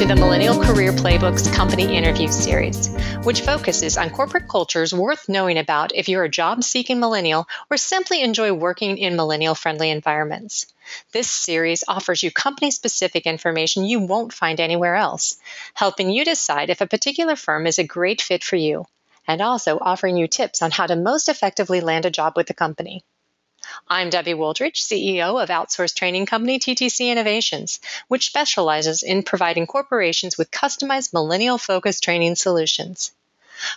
to the Millennial Career Playbooks Company Interview Series, which focuses on corporate cultures worth knowing about if you're a job seeking millennial or simply enjoy working in millennial friendly environments. This series offers you company specific information you won't find anywhere else, helping you decide if a particular firm is a great fit for you, and also offering you tips on how to most effectively land a job with the company. I'm Debbie Wooldridge, CEO of outsourced training company TTC Innovations, which specializes in providing corporations with customized millennial focused training solutions.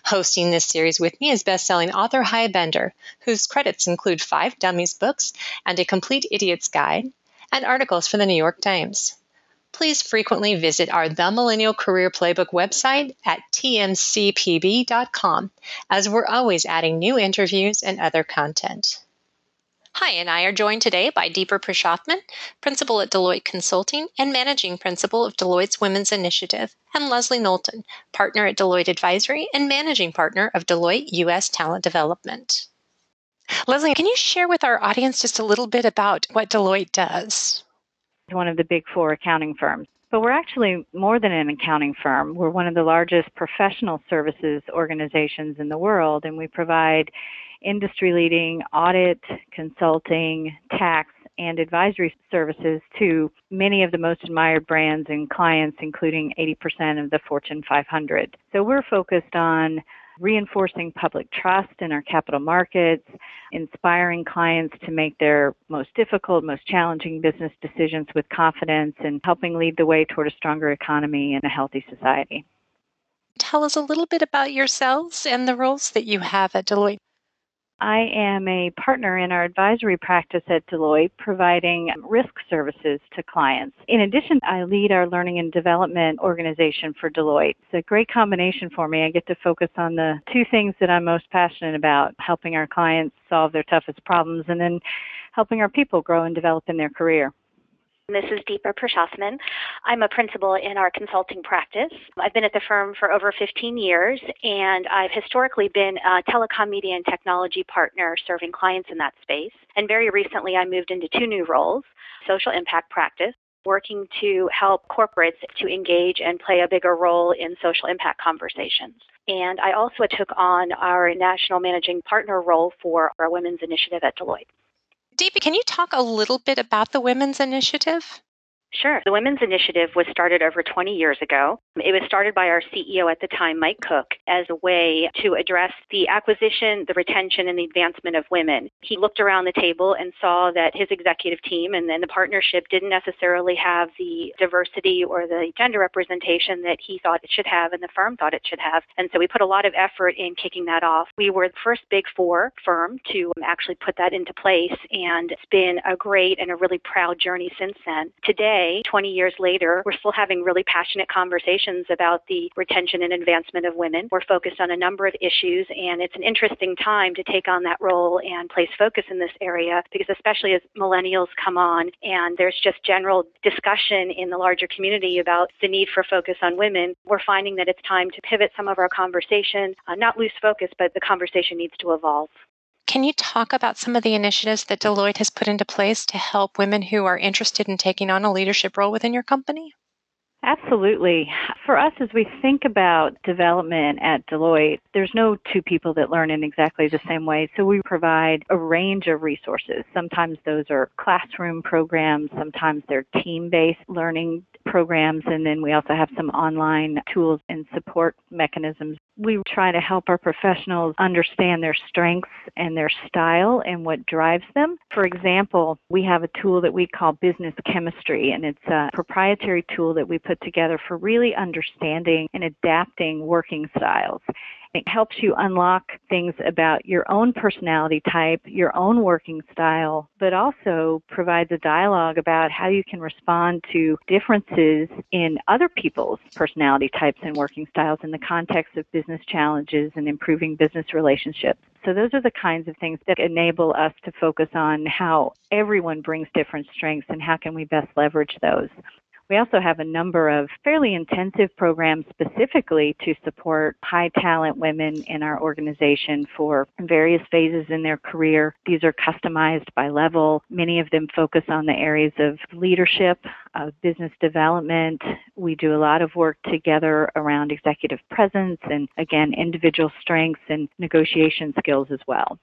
Hosting this series with me is best-selling author Hy Bender, whose credits include five Dummies books and a complete idiot's guide, and articles for the New York Times. Please frequently visit our The Millennial Career Playbook website at tmcpb.com, as we're always adding new interviews and other content. Hy, and I are joined today by Deepa Purushothaman, Principal at Deloitte Consulting and Managing Principal of Deloitte's Women's Initiative, and Leslie Knowlton, Partner at Deloitte Advisory and Managing Partner of Deloitte U.S. Talent Development. Leslie, can you share with our audience just a little bit about what Deloitte does? One of the big four accounting firms. But we're actually more than an accounting firm. We're one of the largest professional services organizations in the world, and we provide industry leading audit, consulting, tax, and advisory services to many of the most admired brands and clients, including 80% of the Fortune 500. So we're focused on reinforcing public trust in our capital markets, inspiring clients to make their most difficult, most challenging business decisions with confidence, and helping lead the way toward a stronger economy and a healthy society. Tell us a little bit about yourselves and the roles that you have at Deloitte. I am a partner in our advisory practice at Deloitte, providing risk services to clients. In addition, I lead our learning and development organization for Deloitte. It's a great combination for me. I get to focus on the two things that I'm most passionate about helping our clients solve their toughest problems and then helping our people grow and develop in their career. This is Deepa Purushothaman. I'm a principal in our consulting practice. I've been at the firm for over 15 years, and I've historically been a telecom media and technology partner serving clients in that space. And very recently, I moved into two new roles social impact practice, working to help corporates to engage and play a bigger role in social impact conversations. And I also took on our national managing partner role for our women's initiative at Deloitte. Deepa, can you talk a little bit about the Women's Initiative? Sure. The Women's Initiative was started over 20 years ago. It was started by our CEO at the time, Mike Cook, as a way to address the acquisition, the retention, and the advancement of women. He looked around the table and saw that his executive team and then the partnership didn't necessarily have the diversity or the gender representation that he thought it should have and the firm thought it should have. And so we put a lot of effort in kicking that off. We were the first big four firm to actually put that into place, and it's been a great and a really proud journey since then. Today, today, 20 years later, we're still having really passionate conversations about the retention and advancement of women. We're focused on a number of issues, and it's an interesting time to take on that role and place focus in this area because, especially as millennials come on and there's just general discussion in the larger community about the need for focus on women, we're finding that it's time to pivot some of our conversation, uh, not lose focus, but the conversation needs to evolve. Can you talk about some of the initiatives that Deloitte has put into place to help women who are interested in taking on a leadership role within your company? Absolutely. For us, as we think about development at Deloitte, there's no two people that learn in exactly the same way. So we provide a range of resources. Sometimes those are classroom programs, sometimes they're team based learning programs, and then we also have some online tools and support mechanisms. We try to help our professionals understand their strengths and their style and what drives them. For example, we have a tool that we call Business Chemistry, and it's a proprietary tool that we put together for really understanding and adapting working styles. It helps you unlock things about your own personality type, your own working style, but also provides a dialogue about how you can respond to differences in other people's personality types and working styles in the context of business challenges and improving business relationships. So those are the kinds of things that enable us to focus on how everyone brings different strengths and how can we best leverage those. We also have a number of fairly intensive programs specifically to support high talent women in our organization for various phases in their career. These are customized by level. Many of them focus on the areas of leadership, of business development. We do a lot of work together around executive presence and again, individual strengths and negotiation skills as well.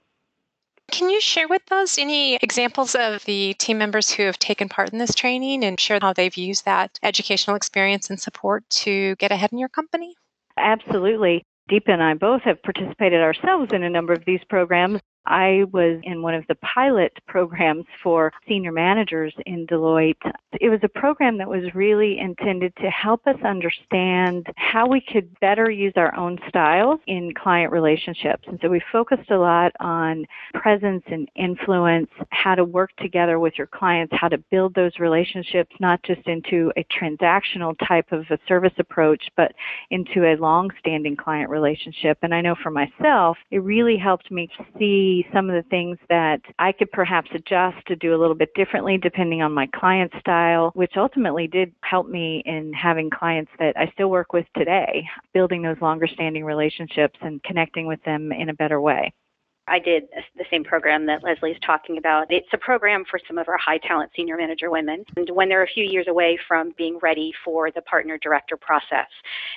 Can you share with us any examples of the team members who have taken part in this training and share how they've used that educational experience and support to get ahead in your company? Absolutely. Deepa and I both have participated ourselves in a number of these programs. I was in one of the pilot programs for senior managers in Deloitte. It was a program that was really intended to help us understand how we could better use our own styles in client relationships. And so we focused a lot on presence and influence, how to work together with your clients, how to build those relationships, not just into a transactional type of a service approach, but into a long standing client relationship. And I know for myself, it really helped me see some of the things that I could perhaps adjust to do a little bit differently depending on my client style, which ultimately did help me in having clients that I still work with today, building those longer standing relationships and connecting with them in a better way. I did the same program that Leslie's talking about. It's a program for some of our high talent senior manager women and when they're a few years away from being ready for the partner director process.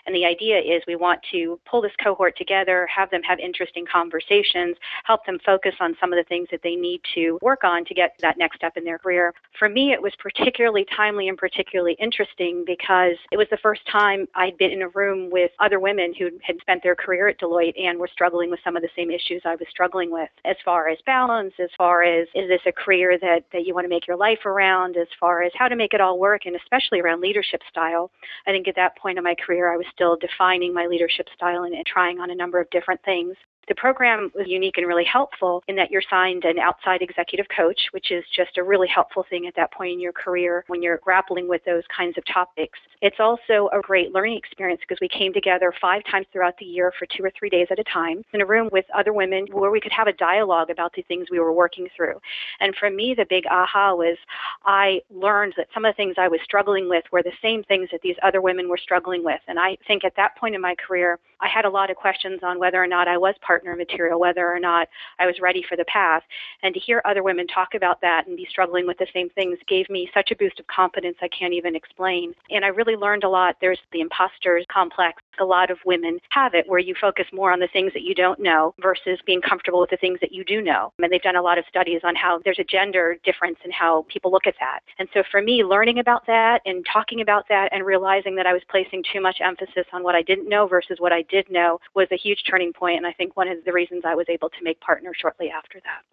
And the idea is we want to pull this cohort together, have them have interesting conversations, help them focus on some of the things that they need to work on to get that next step in their career. For me, it was particularly timely and particularly interesting because it was the first time I'd been in a room with other women who had spent their career at Deloitte and were struggling with some of the same issues I was struggling dealing with as far as balance, as far as is this a career that, that you want to make your life around, as far as how to make it all work, and especially around leadership style. I think at that point in my career, I was still defining my leadership style and, and trying on a number of different things. The program was unique and really helpful in that you're signed an outside executive coach, which is just a really helpful thing at that point in your career when you're grappling with those kinds of topics. It's also a great learning experience because we came together five times throughout the year for two or three days at a time in a room with other women where we could have a dialogue about the things we were working through. And for me, the big aha was I learned that some of the things I was struggling with were the same things that these other women were struggling with. And I think at that point in my career, I had a lot of questions on whether or not I was part partner material, whether or not I was ready for the path. And to hear other women talk about that and be struggling with the same things gave me such a boost of confidence I can't even explain. And I really learned a lot. There's the imposter complex. A lot of women have it where you focus more on the things that you don't know versus being comfortable with the things that you do know. And they've done a lot of studies on how there's a gender difference in how people look at that. And so for me, learning about that and talking about that and realizing that I was placing too much emphasis on what I didn't know versus what I did know was a huge turning point. And I think one of the reasons I was able to make partner shortly after that.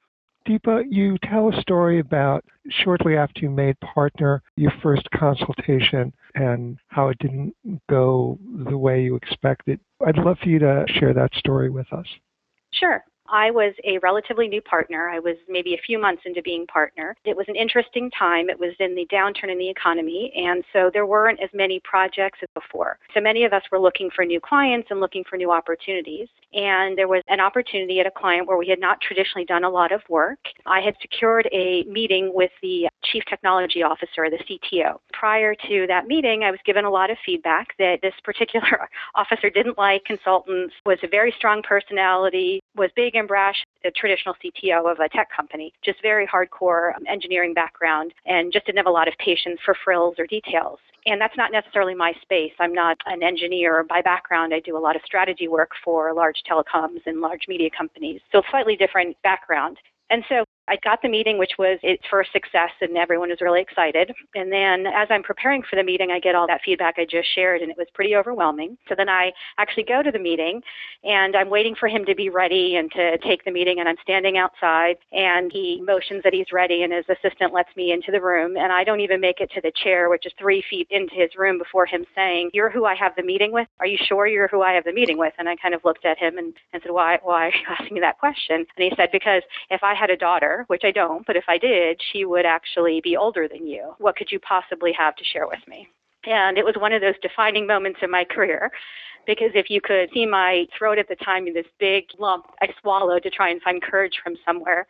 Deepa, you tell a story about shortly after you made partner, your first consultation, and how it didn't go the way you expected. I'd love for you to share that story with us. Sure. I was a relatively new partner. I was maybe a few months into being partner. It was an interesting time. It was in the downturn in the economy, and so there weren't as many projects as before. So many of us were looking for new clients and looking for new opportunities. And there was an opportunity at a client where we had not traditionally done a lot of work. I had secured a meeting with the chief technology officer, the CTO. Prior to that meeting, I was given a lot of feedback that this particular officer didn't like consultants, was a very strong personality, was big brash, the traditional CTO of a tech company, just very hardcore um, engineering background, and just didn't have a lot of patience for frills or details. And that's not necessarily my space. I'm not an engineer by background. I do a lot of strategy work for large telecoms and large media companies. So slightly different background. And so I got the meeting, which was its first success, and everyone was really excited. And then as I'm preparing for the meeting, I get all that feedback I just shared, and it was pretty overwhelming. So then I actually go to the meeting, and I'm waiting for him to be ready and to take the meeting, and I'm standing outside, and he motions that he's ready, and his assistant lets me into the room, and I don't even make it to the chair, which is three feet into his room before him saying, "You're who I have the meeting with. Are you sure you're who I have the meeting with?" And I kind of looked at him and, and said, "Why? Why are you asking me that question?" And he said, "Because if I had a daughter." Which I don't, but if I did, she would actually be older than you. What could you possibly have to share with me? And it was one of those defining moments in my career because if you could see my throat at the time this big lump I swallowed to try and find courage from somewhere,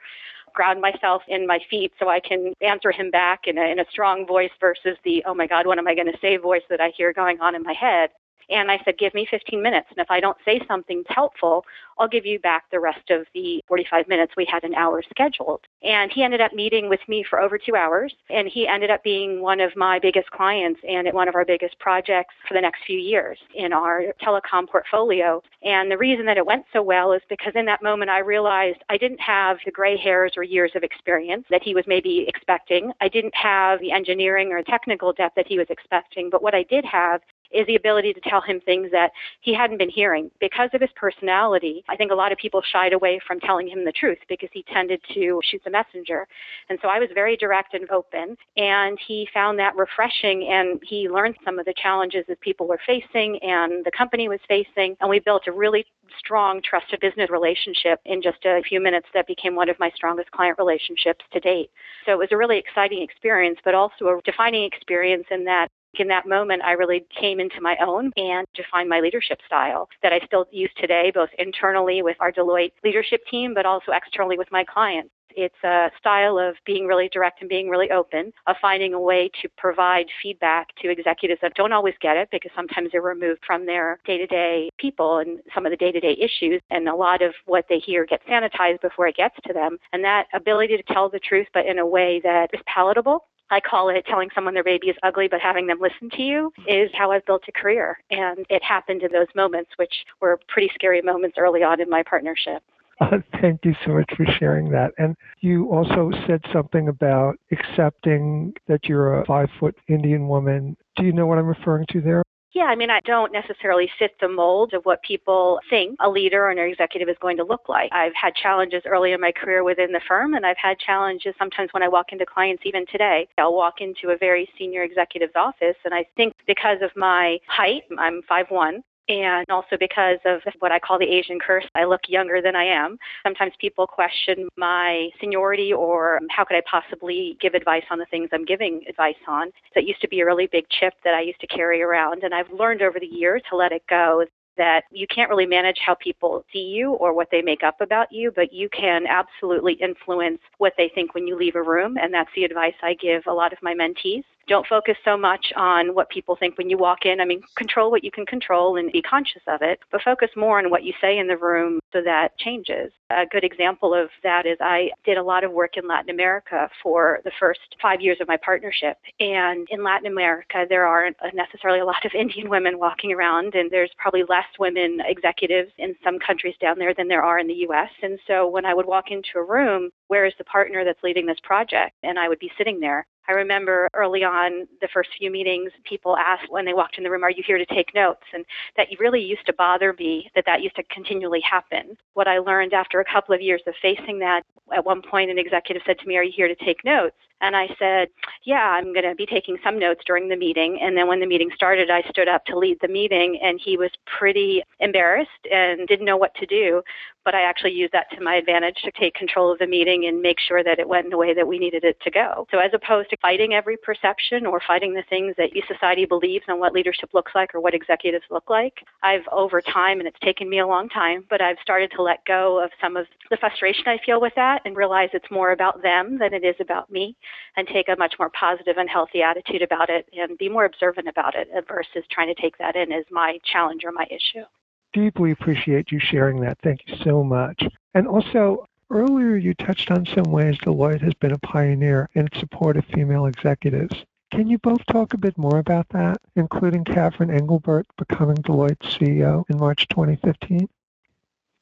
ground myself in my feet so I can answer him back in a, in a strong voice versus the, oh my God, what am I going to say voice that I hear going on in my head. And I said, give me 15 minutes. And if I don't say something helpful, I'll give you back the rest of the 45 minutes. We had an hour scheduled. And he ended up meeting with me for over two hours. And he ended up being one of my biggest clients and one of our biggest projects for the next few years in our telecom portfolio. And the reason that it went so well is because in that moment I realized I didn't have the gray hairs or years of experience that he was maybe expecting. I didn't have the engineering or technical depth that he was expecting. But what I did have is the ability to tell him things that he hadn't been hearing. Because of his personality, I think a lot of people shied away from telling him the truth because he tended to shoot the messenger. And so I was very direct and open, and he found that refreshing and he learned some of the challenges that people were facing and the company was facing. And we built a really strong, trusted business relationship in just a few minutes that became one of my strongest client relationships to date. So it was a really exciting experience, but also a defining experience in that in that moment, I really came into my own and defined my leadership style that I still use today, both internally with our Deloitte leadership team, but also externally with my clients. It's a style of being really direct and being really open, of finding a way to provide feedback to executives that don't always get it because sometimes they're removed from their day to day people and some of the day to day issues. And a lot of what they hear gets sanitized before it gets to them. And that ability to tell the truth, but in a way that is palatable I call it telling someone their baby is ugly, but having them listen to you is how I've built a career. And it happened in those moments, which were pretty scary moments early on in my partnership. Uh, thank you so much for sharing that. And you also said something about accepting that you're a five foot Indian woman. Do you know what I'm referring to there? Yeah, I mean, I don't necessarily fit the mold of what people think a leader or an executive is going to look like. I've had challenges early in my career within the firm, and I've had challenges sometimes when I walk into clients, even today. I'll walk into a very senior executive's office, and I think because of my height, I'm 5'1, and also because of what I call the Asian curse, I look younger than I am. Sometimes people question my seniority or how could I possibly give advice on the things I'm giving advice on. That used to be a really big chip that I used to carry around, and I've learned over the years to let it go that you can't really manage how people see you or what they make up about you, but you can absolutely influence what they think when you leave a room. And that's the advice I give a lot of my mentees. Don't focus so much on what people think when you walk in. I mean, control what you can control and be conscious of it, but focus more on what you say in the room so that changes. A good example of that is I did a lot of work in Latin America for the first five years of my partnership. And in Latin America, there aren't necessarily a lot of Indian women walking around, and there's probably less women executives in some countries down there than there are in the US. And so when I would walk into a room, where is the partner that's leading this project? And I would be sitting there I remember early on the first few meetings, people asked when they walked in the room, Are you here to take notes? And that really used to bother me that that used to continually happen. What I learned after a couple of years of facing that, at one point, an executive said to me, Are you here to take notes? And I said, Yeah, I'm going to be taking some notes during the meeting. And then when the meeting started, I stood up to lead the meeting, and he was pretty embarrassed and didn't know what to do. But I actually used that to my advantage to take control of the meeting and make sure that it went in the way that we needed it to go. So, as opposed to fighting every perception or fighting the things that society believes on what leadership looks like or what executives look like, I've over time, and it's taken me a long time, but I've started to let go of some of the frustration I feel with that and realize it's more about them than it is about me and take a much more positive and healthy attitude about it and be more observant about it versus trying to take that in as my challenge or my issue. Deeply appreciate you sharing that. Thank you so much. And also, earlier you touched on some ways Deloitte has been a pioneer in support of female executives. Can you both talk a bit more about that, including Catherine Engelbert becoming Deloitte's CEO in March 2015?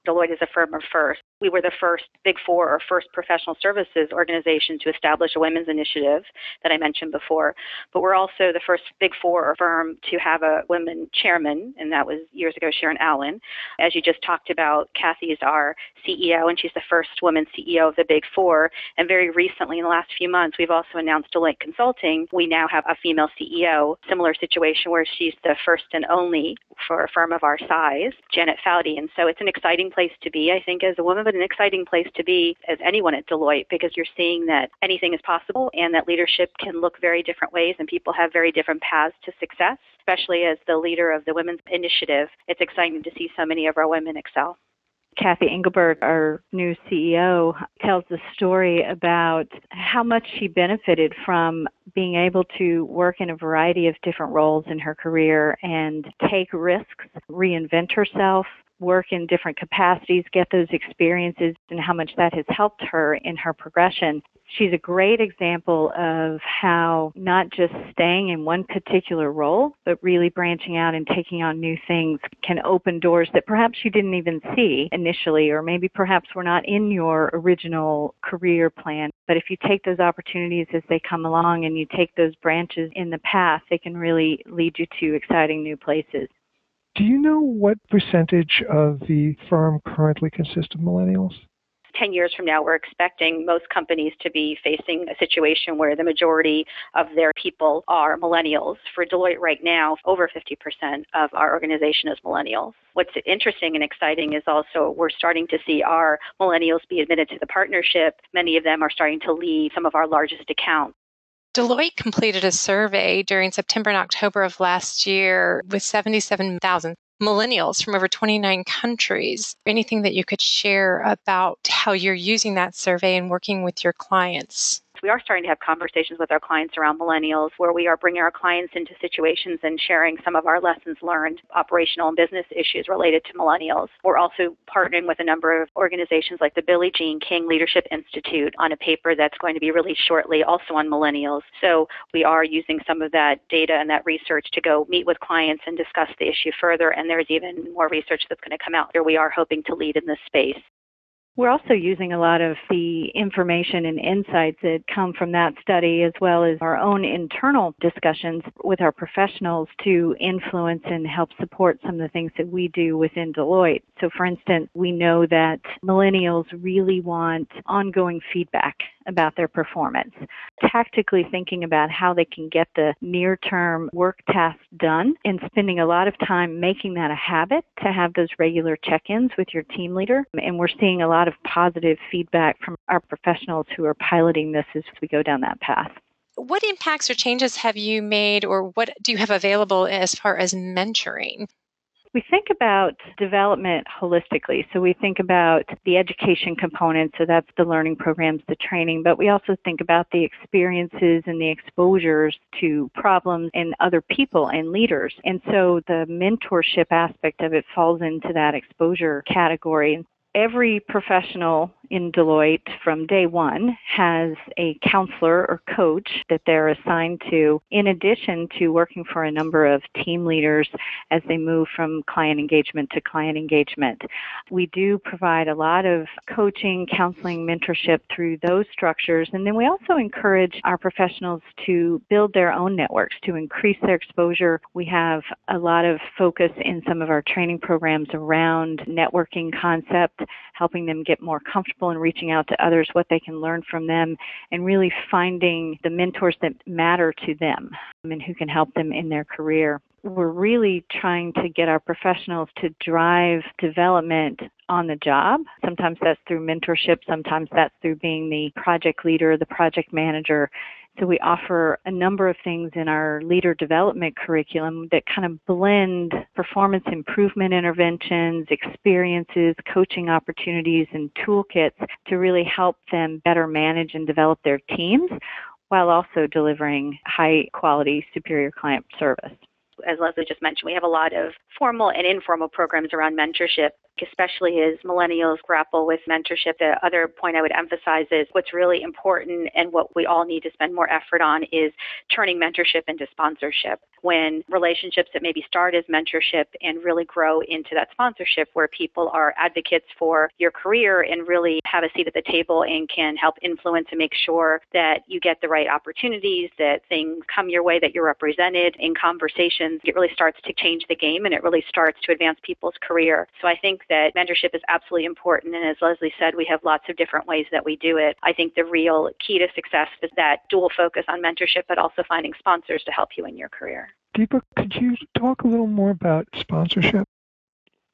Deloitte is a firm of first. We were the first Big Four or first professional services organization to establish a women's initiative that I mentioned before. But we're also the first Big Four firm to have a women chairman, and that was years ago Sharon Allen. As you just talked about, Cathy is our CEO, and she's the first woman CEO of the Big Four. And very recently, in the last few months, we've also announced Deloitte Consulting. We now have a female CEO, similar situation where she's the first and only for a firm of our size, Janet Foutty. And so it's an exciting place to be, I think, as a woman, but an exciting place to be as anyone at Deloitte because you're seeing that anything is possible and that leadership can look very different ways and people have very different paths to success, especially as the leader of the Women's Initiative. It's exciting to see so many of our women excel. Cathy Engelbert, our new CEO, tells the story about how much she benefited from being able to work in a variety of different roles in her career and take risks, reinvent herself, work in different capacities, get those experiences, and how much that has helped her in her progression. She's a great example of how not just staying in one particular role, but really branching out and taking on new things can open doors that perhaps you didn't even see initially, or maybe perhaps were not in your original career plan. But if you take those opportunities as they come along and you take those branches in the path, they can really lead you to exciting new places. Do you know what percentage of the firm currently consists of millennials? 10 years from now, we're expecting most companies to be facing a situation where the majority of their people are millennials. For Deloitte right now, over 50% of our organization is millennials. What's interesting and exciting is also we're starting to see our millennials be admitted to the partnership. Many of them are starting to lead some of our largest accounts. Deloitte completed a survey during September and October of last year with 77,000 millennials from over 29 countries. Anything that you could share about how you're using that survey and working with your clients? We are starting to have conversations with our clients around millennials where we are bringing our clients into situations and sharing some of our lessons learned, operational and business issues related to millennials. We're also partnering with a number of organizations like the Billie Jean King Leadership Institute on a paper that's going to be released shortly also on millennials. So we are using some of that data and that research to go meet with clients and discuss the issue further. And there's even more research that's going to come out here. We are hoping to lead in this space. We're also using a lot of the information and insights that come from that study, as well as our own internal discussions with our professionals to influence and help support some of the things that we do within Deloitte. So, for instance, we know that millennials really want ongoing feedback about their performance, tactically thinking about how they can get the near term work tasks done, and spending a lot of time making that a habit to have those regular check ins with your team leader. And we're seeing a lot of positive feedback from our professionals who are piloting this as we go down that path. What impacts or changes have you made, or what do you have available as far as mentoring? We think about development holistically. So we think about the education component, so that's the learning programs, the training, but we also think about the experiences and the exposures to problems and other people and leaders. And so the mentorship aspect of it falls into that exposure category every professional in Deloitte from day one has a counselor or coach that they're assigned to, in addition to working for a number of team leaders as they move from client engagement to client engagement. We do provide a lot of coaching, counseling, mentorship through those structures. And then we also encourage our professionals to build their own networks to increase their exposure. We have a lot of focus in some of our training programs around networking concept helping them get more comfortable in reaching out to others, what they can learn from them, and really finding the mentors that matter to them and who can help them in their career. We're really trying to get our professionals to drive development on the job. Sometimes that's through mentorship, sometimes that's through being the project leader, the project manager, so we offer a number of things in our leader development curriculum that kind of blend performance improvement interventions, experiences, coaching opportunities, and toolkits to really help them better manage and develop their teams while also delivering high quality superior client service as Leslie just mentioned, we have a lot of formal and informal programs around mentorship especially as millennials grapple with mentorship. The other point I would emphasize is what's really important and what we all need to spend more effort on is turning mentorship into sponsorship. When relationships that maybe start as mentorship and really grow into that sponsorship where people are advocates for your career and really have a seat at the table and can help influence and make sure that you get the right opportunities, that things come your way, that you're represented in conversations, it really starts to change the game and it really starts to advance people's career. So I think that mentorship is absolutely important. And as Leslie said, we have lots of different ways that we do it. I think the real key to success is that dual focus on mentorship, but also finding sponsors to help you in your career. Deepa, could you talk a little more about sponsorship?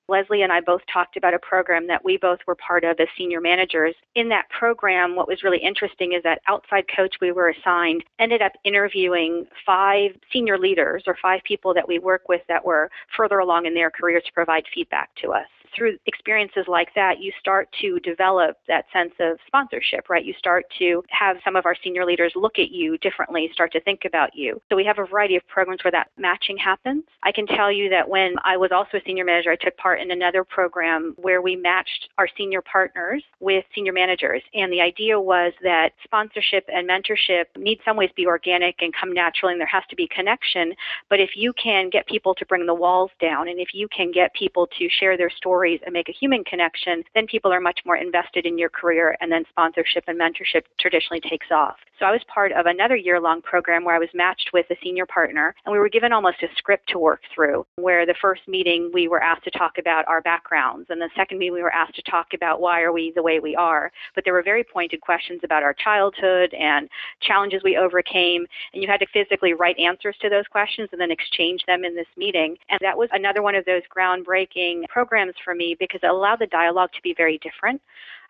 Leslie and I both talked about a program that we both were part of as senior managers. In that program, what was really interesting is that outside coach we were assigned ended up interviewing five senior leaders or five people that we work with that were further along in their careers to provide feedback to us through experiences like that, you start to develop that sense of sponsorship, right? You start to have some of our senior leaders look at you differently, start to think about you. So we have a variety of programs where that matching happens. I can tell you that when I was also a senior manager, I took part in another program where we matched our senior partners with senior managers. And the idea was that sponsorship and mentorship need some ways to be organic and come naturally, and there has to be connection. But if you can get people to bring the walls down, and if you can get people to share their stories, stories and make a human connection, then people are much more invested in your career and then sponsorship and mentorship traditionally takes off. So I was part of another year long program where I was matched with a senior partner and we were given almost a script to work through where the first meeting we were asked to talk about our backgrounds and the second meeting we were asked to talk about why are we the way we are. But there were very pointed questions about our childhood and challenges we overcame and you had to physically write answers to those questions and then exchange them in this meeting. And that was another one of those groundbreaking programs for me because it allowed the dialogue to be very different.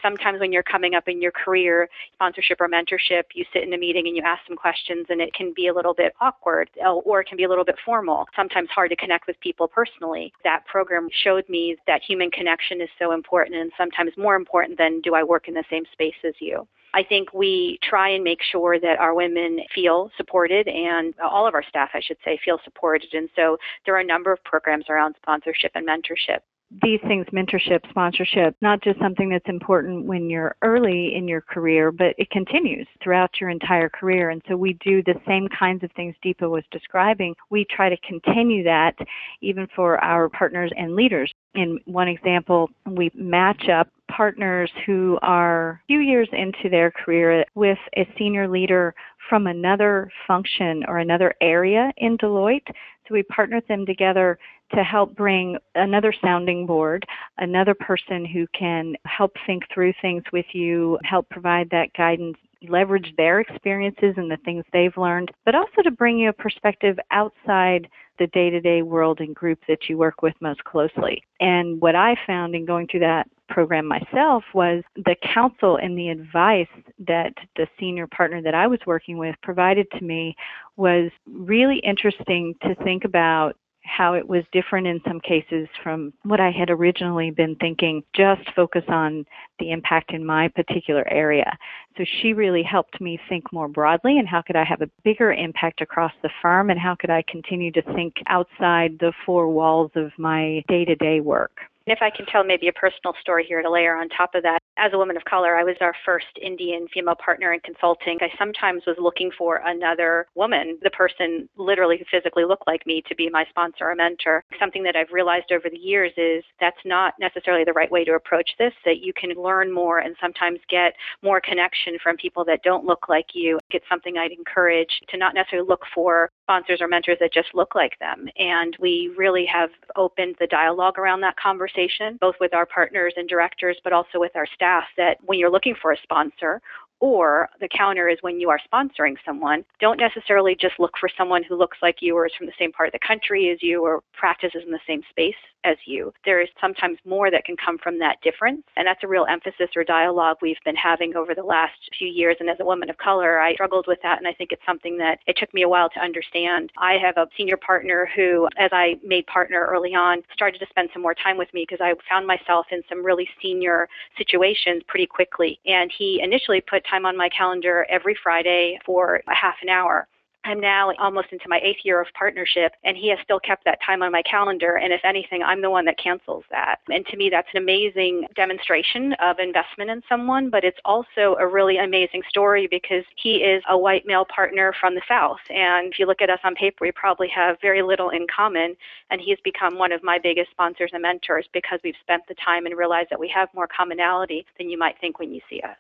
Sometimes when you're coming up in your career, sponsorship or mentorship, you sit in a meeting and you ask some questions and it can be a little bit awkward uh, or it can be a little bit formal, sometimes hard to connect with people personally. That program showed me that human connection is so important and sometimes more important than do I work in the same space as you. I think we try and make sure that our women feel supported and uh, all of our staff, I should say, feel supported. And so there are a number of programs around sponsorship and mentorship these things, mentorship, sponsorship, not just something that's important when you're early in your career, but it continues throughout your entire career. And so we do the same kinds of things Deepa was describing. We try to continue that even for our partners and leaders. In one example, we match up partners who are a few years into their career with a senior leader from another function or another area in Deloitte. So we partnered them together to help bring another sounding board, another person who can help think through things with you, help provide that guidance, leverage their experiences and the things they've learned, but also to bring you a perspective outside the day to day world and group that you work with most closely. And what I found in going through that program myself was the counsel and the advice that the senior partner that I was working with provided to me was really interesting to think about how it was different in some cases from what I had originally been thinking, just focus on the impact in my particular area. So she really helped me think more broadly and how could I have a bigger impact across the firm and how could I continue to think outside the four walls of my day to day work. And if I can tell maybe a personal story here to layer on top of that, as a woman of color, I was our first Indian female partner in consulting. I sometimes was looking for another woman, the person literally physically looked like me, to be my sponsor or mentor. Something that I've realized over the years is that's not necessarily the right way to approach this, that you can learn more and sometimes get more connection from people that don't look like you. It's something I'd encourage to not necessarily look for sponsors or mentors that just look like them. And we really have opened the dialogue around that conversation, both with our partners and directors, but also with our staff, that when you're looking for a sponsor or the counter is when you are sponsoring someone, don't necessarily just look for someone who looks like you or is from the same part of the country as you or practices in the same space as you. There is sometimes more that can come from that difference. And that's a real emphasis or dialogue we've been having over the last few years. And as a woman of color, I struggled with that. And I think it's something that it took me a while to understand. I have a senior partner who, as I made partner early on, started to spend some more time with me because I found myself in some really senior situations pretty quickly. And he initially put time on my calendar every Friday for a half an hour. I'm now almost into my eighth year of partnership, and he has still kept that time on my calendar. And if anything, I'm the one that cancels that. And to me, that's an amazing demonstration of investment in someone, but it's also a really amazing story because he is a white male partner from the South. And if you look at us on paper, we probably have very little in common. And he's become one of my biggest sponsors and mentors because we've spent the time and realized that we have more commonality than you might think when you see us.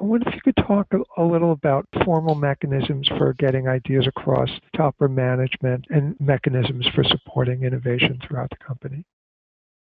I wonder if you could talk a, little about formal mechanisms for getting ideas across to upper management and mechanisms for supporting innovation throughout the company.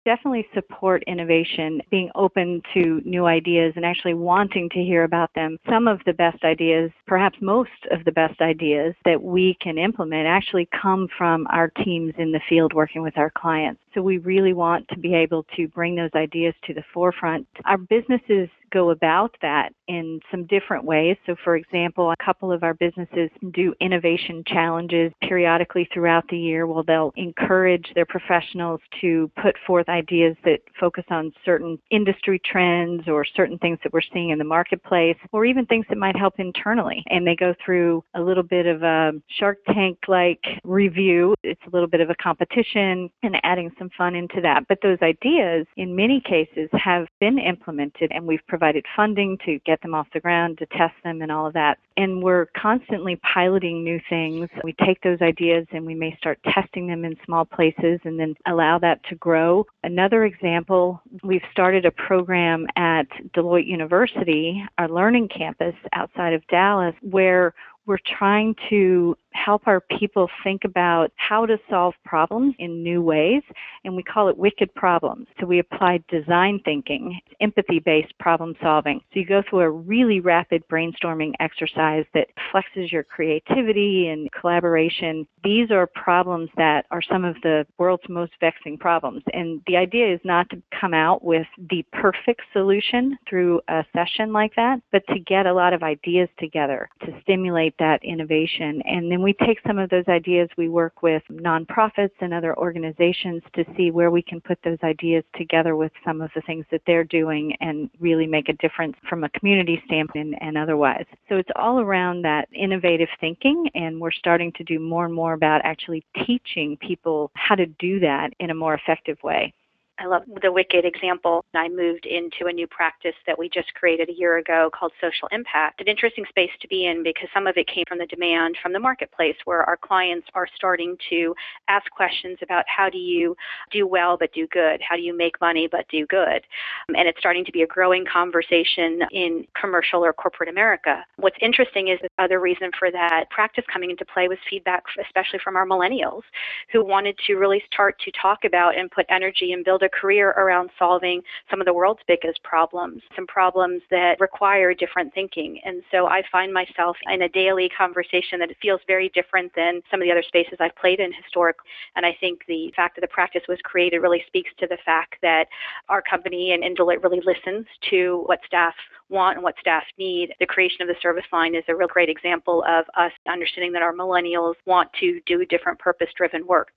definitely support innovation, being open to new ideas and actually wanting to hear about them. Some of the best ideas, perhaps most of the best ideas that we can implement actually come from our teams in the field working with our clients. So we really want to be able to bring those ideas to the forefront. Our businesses go about that in some different ways. So, for example, a couple of our businesses do innovation challenges periodically throughout the year. Well, they'll encourage their professionals to put forth ideas that focus on certain industry trends or certain things that we're seeing in the marketplace, or even things that might help internally. And they go through a little bit of a Shark Tank like review. It's a little bit of a competition and adding some fun into that. But those ideas, in many cases, have been implemented and we've provided funding to get them off the ground, to test them, and all of that. And we're constantly piloting new things. We take those ideas and we may start testing them in small places and then allow that to grow. Another example, we've started a program at Deloitte University, our learning campus outside of Dallas, where we're trying to help our people think about how to solve problems in new ways, and we call it wicked problems. So we apply design thinking, empathy based problem solving. So you go through a really rapid brainstorming exercise that flexes your creativity and collaboration. These are problems that are some of the world's most vexing problems. And the idea is not to come out with the perfect solution through a session like that, but to get a lot of ideas together to stimulate that innovation. And then we take some of those ideas, we work with nonprofits and other organizations to see where we can put those ideas together with some of the things that they're doing and really make a difference from a community standpoint and, and otherwise. So it's all around that innovative thinking, and we're starting to do more and more about actually teaching people how to do that in a more effective way. I love the Wicked example. I moved into a new practice that we just created a year ago called Social Impact. An interesting space to be in because some of it came from the demand from the marketplace where our clients are starting to ask questions about how do you do well but do good? How do you make money but do good? Um, and it's starting to be a growing conversation in commercial or corporate America. What's interesting is the other reason for that practice coming into play was feedback, especially from our millennials who wanted to really start to talk about and put energy and build a career around solving some of the world's biggest problems, some problems that require different thinking. And so I find myself in a daily conversation that feels very different than some of the other spaces I've played in historically. And I think the fact that the practice was created really speaks to the fact that our company and, Deloitte really listens to what staff want and what staff need. The creation of the service line is a real great example of us understanding that our millennials want to do different purpose driven work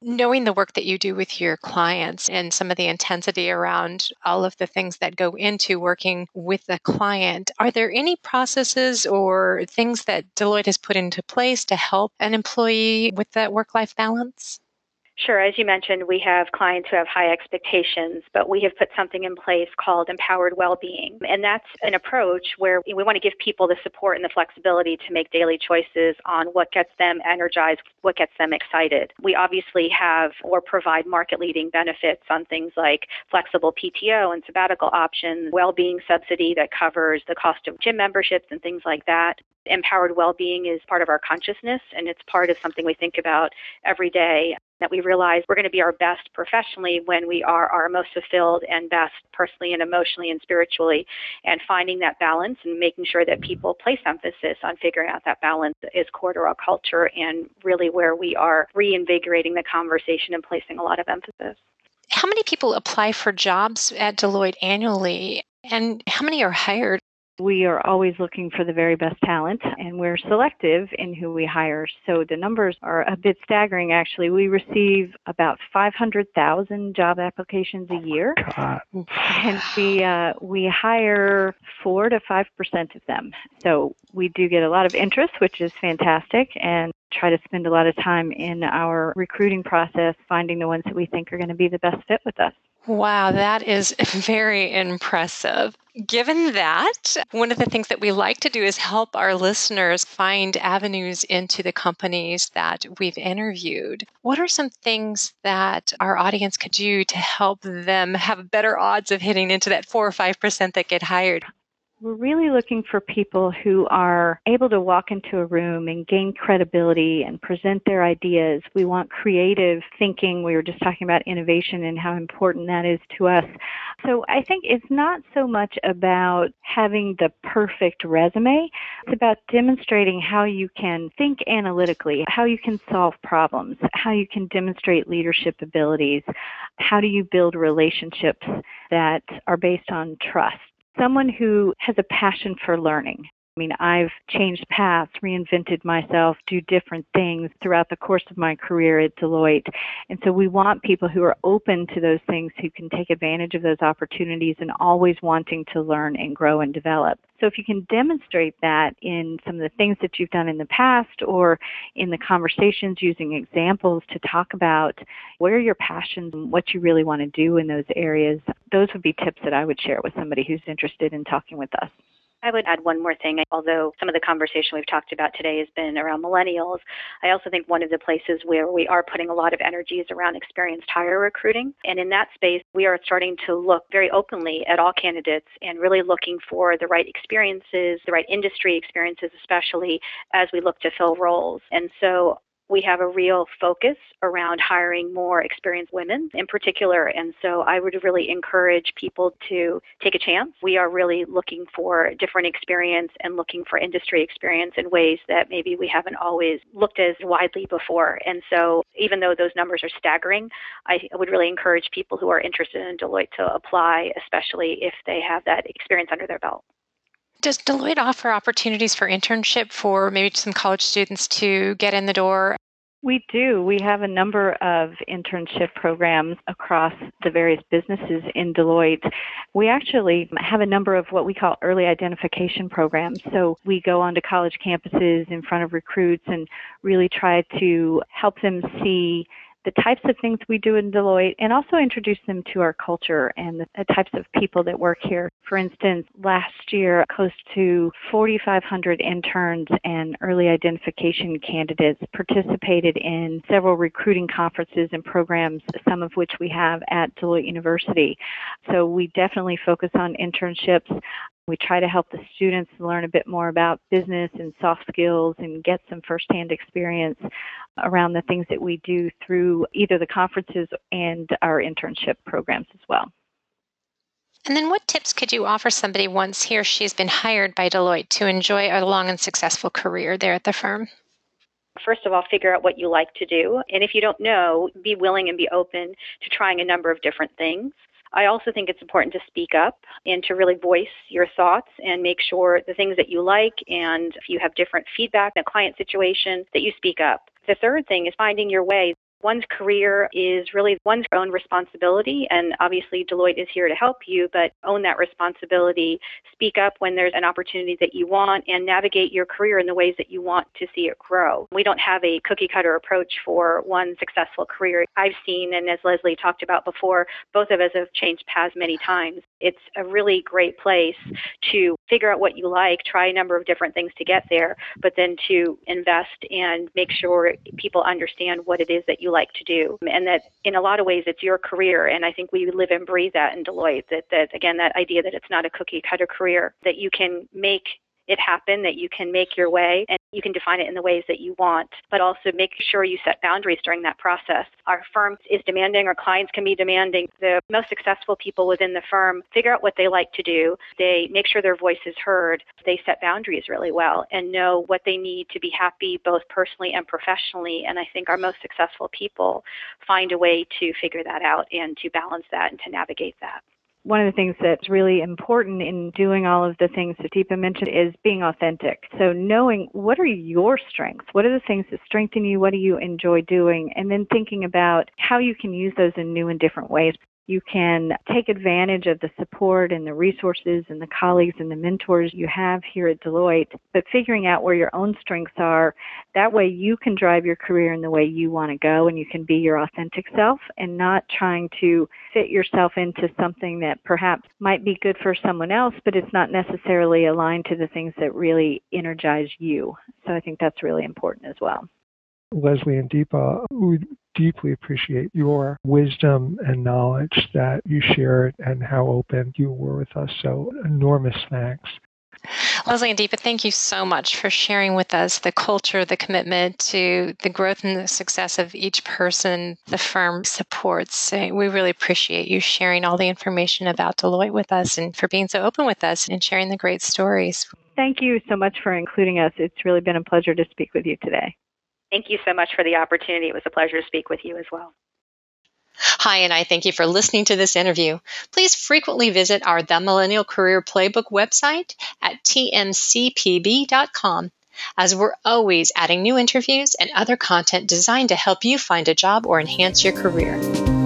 knowing the work that you do with your clients and some of the intensity around all of the things that go into working with a client, are there any processes or things that Deloitte has put into place to help an employee with that work life balance? Sure. As you mentioned, we have clients who have high expectations, but we have put something in place called empowered well-being. And that's an approach where we want to give people the support and the flexibility to make daily choices on what gets them energized, what gets them excited. We obviously have or provide market leading benefits on things like flexible PTO and sabbatical options, well-being subsidy that covers the cost of gym memberships and things like that. Empowered well-being is part of our consciousness and it's part of something we think about every day that we realize we're going to be our best professionally when we are our most fulfilled and best personally and emotionally and spiritually. And finding that balance and making sure that people place emphasis on figuring out that balance is core to our culture and really where we are reinvigorating the conversation and placing a lot of emphasis. How many people apply for jobs at Deloitte annually? And how many are hired? We are always looking for the very best talent and we're selective in who we hire. So the numbers are a bit staggering actually. We receive about 500,000 job applications a year. God. And we uh, we hire 4 to 5% of them. So we do get a lot of interest, which is fantastic and try to spend a lot of time in our recruiting process finding the ones that we think are going to be the best fit with us. Wow, that is very impressive. Given that, one of the things that we like to do is help our listeners find avenues into the companies that we've interviewed. What are some things that our audience could do to help them have better odds of hitting into that 4 or 5% that get hired? We're really looking for people who are able to walk into a room and gain credibility and present their ideas. We want creative thinking. We were just talking about innovation and how important that is to us. So I think it's not so much about having the perfect resume. It's about demonstrating how you can think analytically, how you can solve problems, how you can demonstrate leadership abilities, how do you build relationships that are based on trust someone who has a passion for learning. I mean, I've changed paths, reinvented myself, do different things throughout the course of my career at Deloitte. And so we want people who are open to those things, who can take advantage of those opportunities and always wanting to learn and grow and develop. So if you can demonstrate that in some of the things that you've done in the past or in the conversations using examples to talk about where your passions and what you really want to do in those areas, those would be tips that I would share with somebody who's interested in talking with us. I would add one more thing. Although some of the conversation we've talked about today has been around millennials, I also think one of the places where we are putting a lot of energy is around experienced hire recruiting. And in that space, we are starting to look very openly at all candidates and really looking for the right experiences, the right industry experiences, especially as we look to fill roles. And so we have a real focus around hiring more experienced women in particular. And so I would really encourage people to take a chance. We are really looking for different experience and looking for industry experience in ways that maybe we haven't always looked as widely before. And so even though those numbers are staggering, I would really encourage people who are interested in Deloitte to apply, especially if they have that experience under their belt. Does Deloitte offer opportunities for internship for maybe some college students to get in the door? We do. We have a number of internship programs across the various businesses in Deloitte. We actually have a number of what we call early identification programs. So we go onto college campuses in front of recruits and really try to help them see the types of things we do in Deloitte and also introduce them to our culture and the, types of people that work here. For instance, last year, close to 4,500 interns and early identification candidates participated in several recruiting conferences and programs, some of which we have at Deloitte University. So we definitely focus on internships. We try to help the students learn a bit more about business and soft skills and get some firsthand experience around the things that we do through either the conferences and our internship programs as well. And then, what tips could you offer somebody once he or she has been hired by Deloitte to enjoy a long and successful career there at the firm? First of all, figure out what you like to do. And if you don't know, be willing and be open to trying a number of different things. I also think it's important to speak up and to really voice your thoughts and make sure the things that you like and if you have different feedback in a client situation that you speak up. The third thing is finding your way. One's career is really one's own responsibility, and obviously Deloitte is here to help you, but own that responsibility. Speak up when there's an opportunity that you want and navigate your career in the ways that you want to see it grow. We don't have a cookie cutter approach for one successful career. I've seen, and as Leslie talked about before, both of us have changed paths many times. It's a really great place to figure out what you like, try a number of different things to get there, but then to invest and make sure people understand what it is that you you like to do. And that in a lot of ways it's your career. And I think we live and breathe that in Deloitte that, that again, that idea that it's not a cookie cutter career, that you can make it happen, that you can make your way and you can define it in the ways that you want, but also make sure you set boundaries during that process. Our firm is demanding, our clients can be demanding. The most successful people within the firm figure out what they like to do. They make sure their voice is heard. They set boundaries really well and know what they need to be happy both personally and professionally. And I think our most successful people find a way to figure that out and to balance that and to navigate that one of the things that's really important in doing all of the things that Deepa mentioned is being authentic. So knowing what are your strengths, what are the things that strengthen you, what do you enjoy doing, and then thinking about how you can use those in new and different ways. You can take advantage of the support and the resources and the colleagues and the mentors you have here at Deloitte, but figuring out where your own strengths are, that way you can drive your career in the way you want to go and you can be your authentic self and not trying to fit yourself into something that perhaps might be good for someone else, but it's not necessarily aligned to the things that really energize you. So I think that's really important as well. Leslie and Deepa, we deeply appreciate your wisdom and knowledge that you shared and how open you were with us. So enormous thanks. Leslie and Deepa, thank you so much for sharing with us the culture, the commitment to the growth and the success of each person the firm supports. We really appreciate you sharing all the information about Deloitte with us and for being so open with us and sharing the great stories. Thank you so much for including us. It's really been a pleasure to speak with you today. Thank you so much for the opportunity. It was a pleasure to speak with you as well. Hy, and I thank you for listening to this interview. Please frequently visit our The Millennial Career Playbook website at tmcpb.com, as we're always adding new interviews and other content designed to help you find a job or enhance your career.